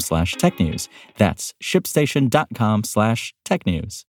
slash technews. That's shipstation.com slash technews.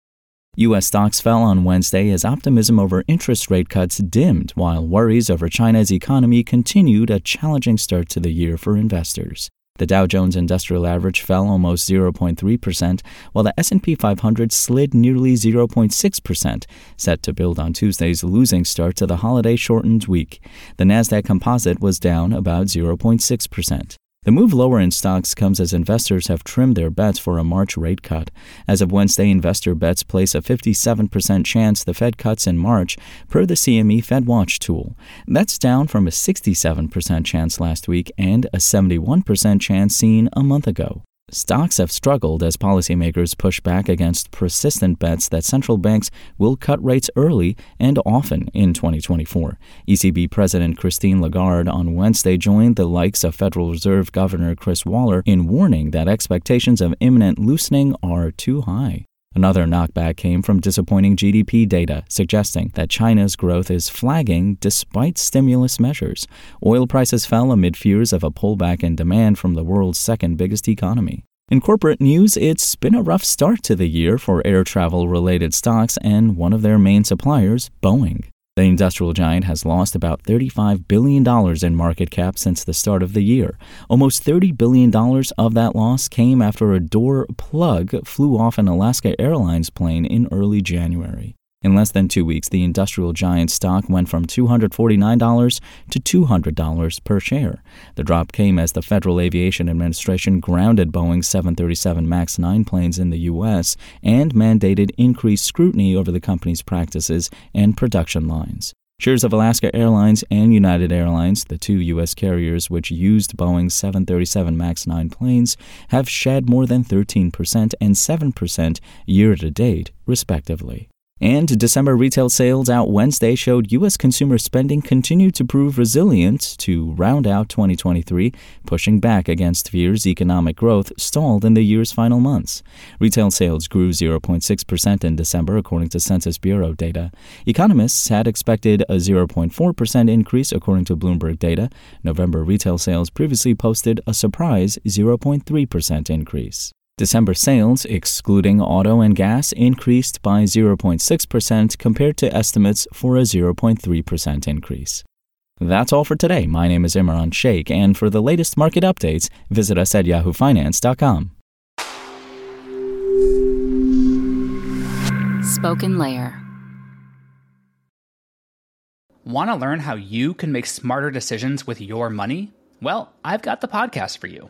U.S. stocks fell on Wednesday as optimism over interest rate cuts dimmed, while worries over China's economy continued a challenging start to the year for investors. The Dow Jones Industrial Average fell almost 0.3%, while the S&P 500 slid nearly 0.6%, set to build on Tuesday's losing start to the holiday-shortened week. The Nasdaq Composite was down about 0.6%. The move lower in stocks comes as investors have trimmed their bets for a March rate cut. As of Wednesday, investor bets place a 57% chance the Fed cuts in March, per the CME FedWatch tool. That's down from a 67% chance last week and a 71% chance seen a month ago. Stocks have struggled as policymakers push back against persistent bets that central banks will cut rates early and often in 2024. ECB President Christine Lagarde on Wednesday joined the likes of Federal Reserve Governor Chris Waller in warning that expectations of imminent loosening are too high. Another knockback came from disappointing GDP data, suggesting that China's growth is flagging despite stimulus measures. Oil prices fell amid fears of a pullback in demand from the world's second biggest economy. In corporate news, it's been a rough start to the year for air travel related stocks and one of their main suppliers, Boeing. The industrial giant has lost about $35 billion in market cap since the start of the year. Almost $30 billion of that loss came after a door plug flew off an Alaska Airlines plane in early January. In less than two weeks, the industrial giant stock went from $249 to $200 per share. The drop came as the Federal Aviation Administration grounded Boeing's 737 MAX 9 planes in the U.S. and mandated increased scrutiny over the company's practices and production lines. Shares of Alaska Airlines and United Airlines, the two U.S. carriers which used Boeing's 737 MAX 9 planes, have shed more than 13% and 7% year to date, respectively. And December retail sales out Wednesday showed U.S. consumer spending continued to prove resilient to round out 2023, pushing back against fears economic growth stalled in the year's final months. Retail sales grew 0.6% in December, according to Census Bureau data. Economists had expected a 0.4% increase, according to Bloomberg data. November retail sales previously posted a surprise 0.3% increase. December sales, excluding auto and gas, increased by 0.6% compared to estimates for a 0.3% increase. That's all for today. My name is Imran Sheikh, and for the latest market updates, visit us at yahoofinance.com. Spoken Layer. Want to learn how you can make smarter decisions with your money? Well, I've got the podcast for you.